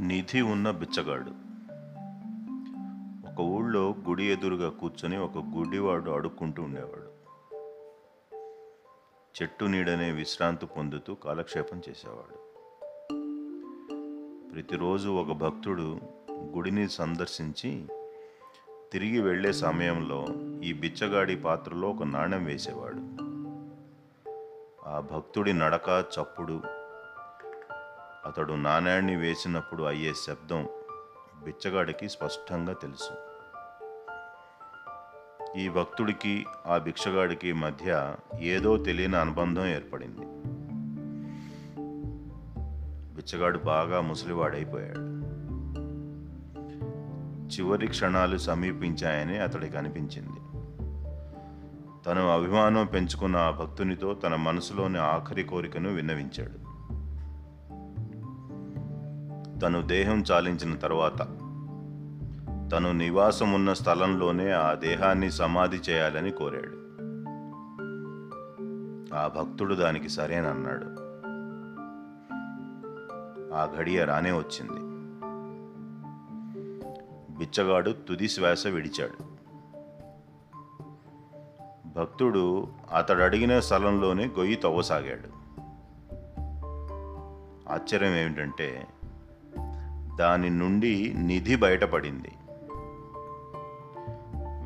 నిధి ఉన్న బిచ్చగాడు. ఒక ఊళ్ళో గుడి ఎదురుగా కూర్చొని ఒక గుడివాడు అడుక్కుంటూ ఉండేవాడు. చెట్టు నీడనే విశ్రాంతి పొందుతూ కాలక్షేపం చేసేవాడు. ప్రతిరోజు ఒక భక్తుడు గుడిని సందర్శించి తిరిగి వెళ్ళే సమయంలో ఈ బిచ్చగాడి పాత్రలో ఒక నాణెం వేసేవాడు. ఆ భక్తుడి నడక చప్పుడు అతడు నాణ్యాన్ని వేసినప్పుడు అయ్యే శబ్దం బిచ్చగాడికి స్పష్టంగా తెలుసు. ఈ భక్తుడికి ఆ భిక్షగాడికి మధ్య ఏదో తెలియని అనుబంధం ఏర్పడింది. బిచ్చగాడు బాగా ముసలివాడైపోయాడు. చివరి క్షణాలు సమీపించాయని అతడికి అనిపించింది. తను అభిమానం పెంచుకున్న ఆ భక్తునితో తన మనసులోని ఆఖరి కోరికను విన్నవించాడు. తను దేహం చాలించిన తర్వాత. తను నివాసం ఉన్న స్థలంలోనే ఆ దేహాన్ని సమాధి చేయాలని కోరాడు. ఆ భక్తుడు దానికి సరేనన్నాడు ఆ ఘడియ రానే వచ్చింది. బిచ్చగాడు తుది శ్వాస విడిచాడు. భక్తుడు అతడు అడిగిన స్థలంలోనే గొయ్యి తవ్వసాగాడు. ఆశ్చర్యం ఏమిటంటే దాని నుండి నిధి బయటపడింది.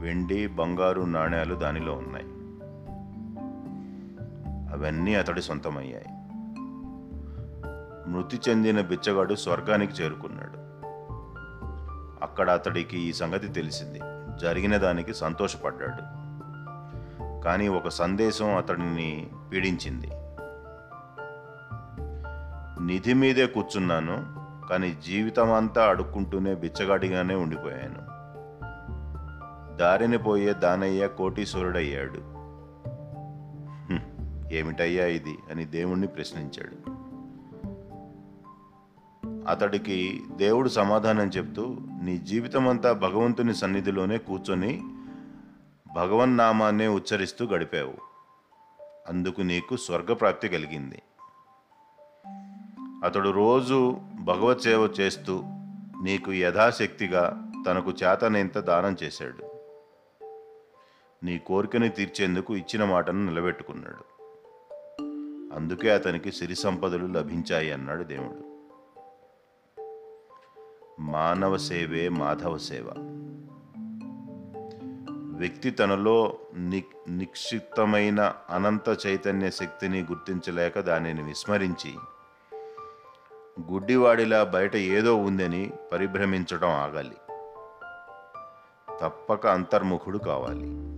వెండి బంగారు నాణేలు దానిలో ఉన్నాయి. అవన్నీ అతడి సొంతమయ్యాయి. మృతి చెందిన బిచ్చగాడు స్వర్గానికి చేరుకున్నాడు. అక్కడ అతడికి ఈ సంగతి తెలిసింది. జరిగిన దానికి సంతోషపడ్డాడు. కానీ ఒక సందేశం అతడిని పీడించింది. నిధి మీదే కూర్చున్నాను. కానీ జీవితం అంతా అడుక్కుంటూనే బిచ్చగాడిగానే ఉండిపోయాను. దారిని పోయే దానయ్య కోటీశ్వరుడయ్యాడు. ఏమిటయ్యా ఇది? అని దేవుణ్ణి ప్రశ్నించాడు. అతడికి దేవుడు సమాధానం చెప్తూ నీ జీవితం అంతా భగవంతుని సన్నిధిలోనే కూర్చొని భగవన్నామాన్నే ఉచ్చరిస్తూ గడిపావు. అందుకు నీకు స్వర్గప్రాప్తి కలిగింది. అతడు రోజు భగవత్ సేవ చేస్తూ నీకు యథాశక్తిగా తనకు చేతనేంత దానం చేశాడు. నీ కోరికని తీర్చేందుకు ఇచ్చిన మాటను నిలబెట్టుకున్నాడు. అందుకే అతనికి సిరి సంపదలు లభించాయి అన్నాడు దేవుడు. మానవ సేవే మాధవ సేవ. వ్యక్తి తనలో ని నిక్షిప్తమైన అనంత చైతన్య శక్తిని గుర్తించలేక దానిని విస్మరించి గుడ్డివాడిలా బయట ఏదో ఉందని పరిభ్రమించడం ఆగాలి. తప్పక అంతర్ముఖుడు కావాలి.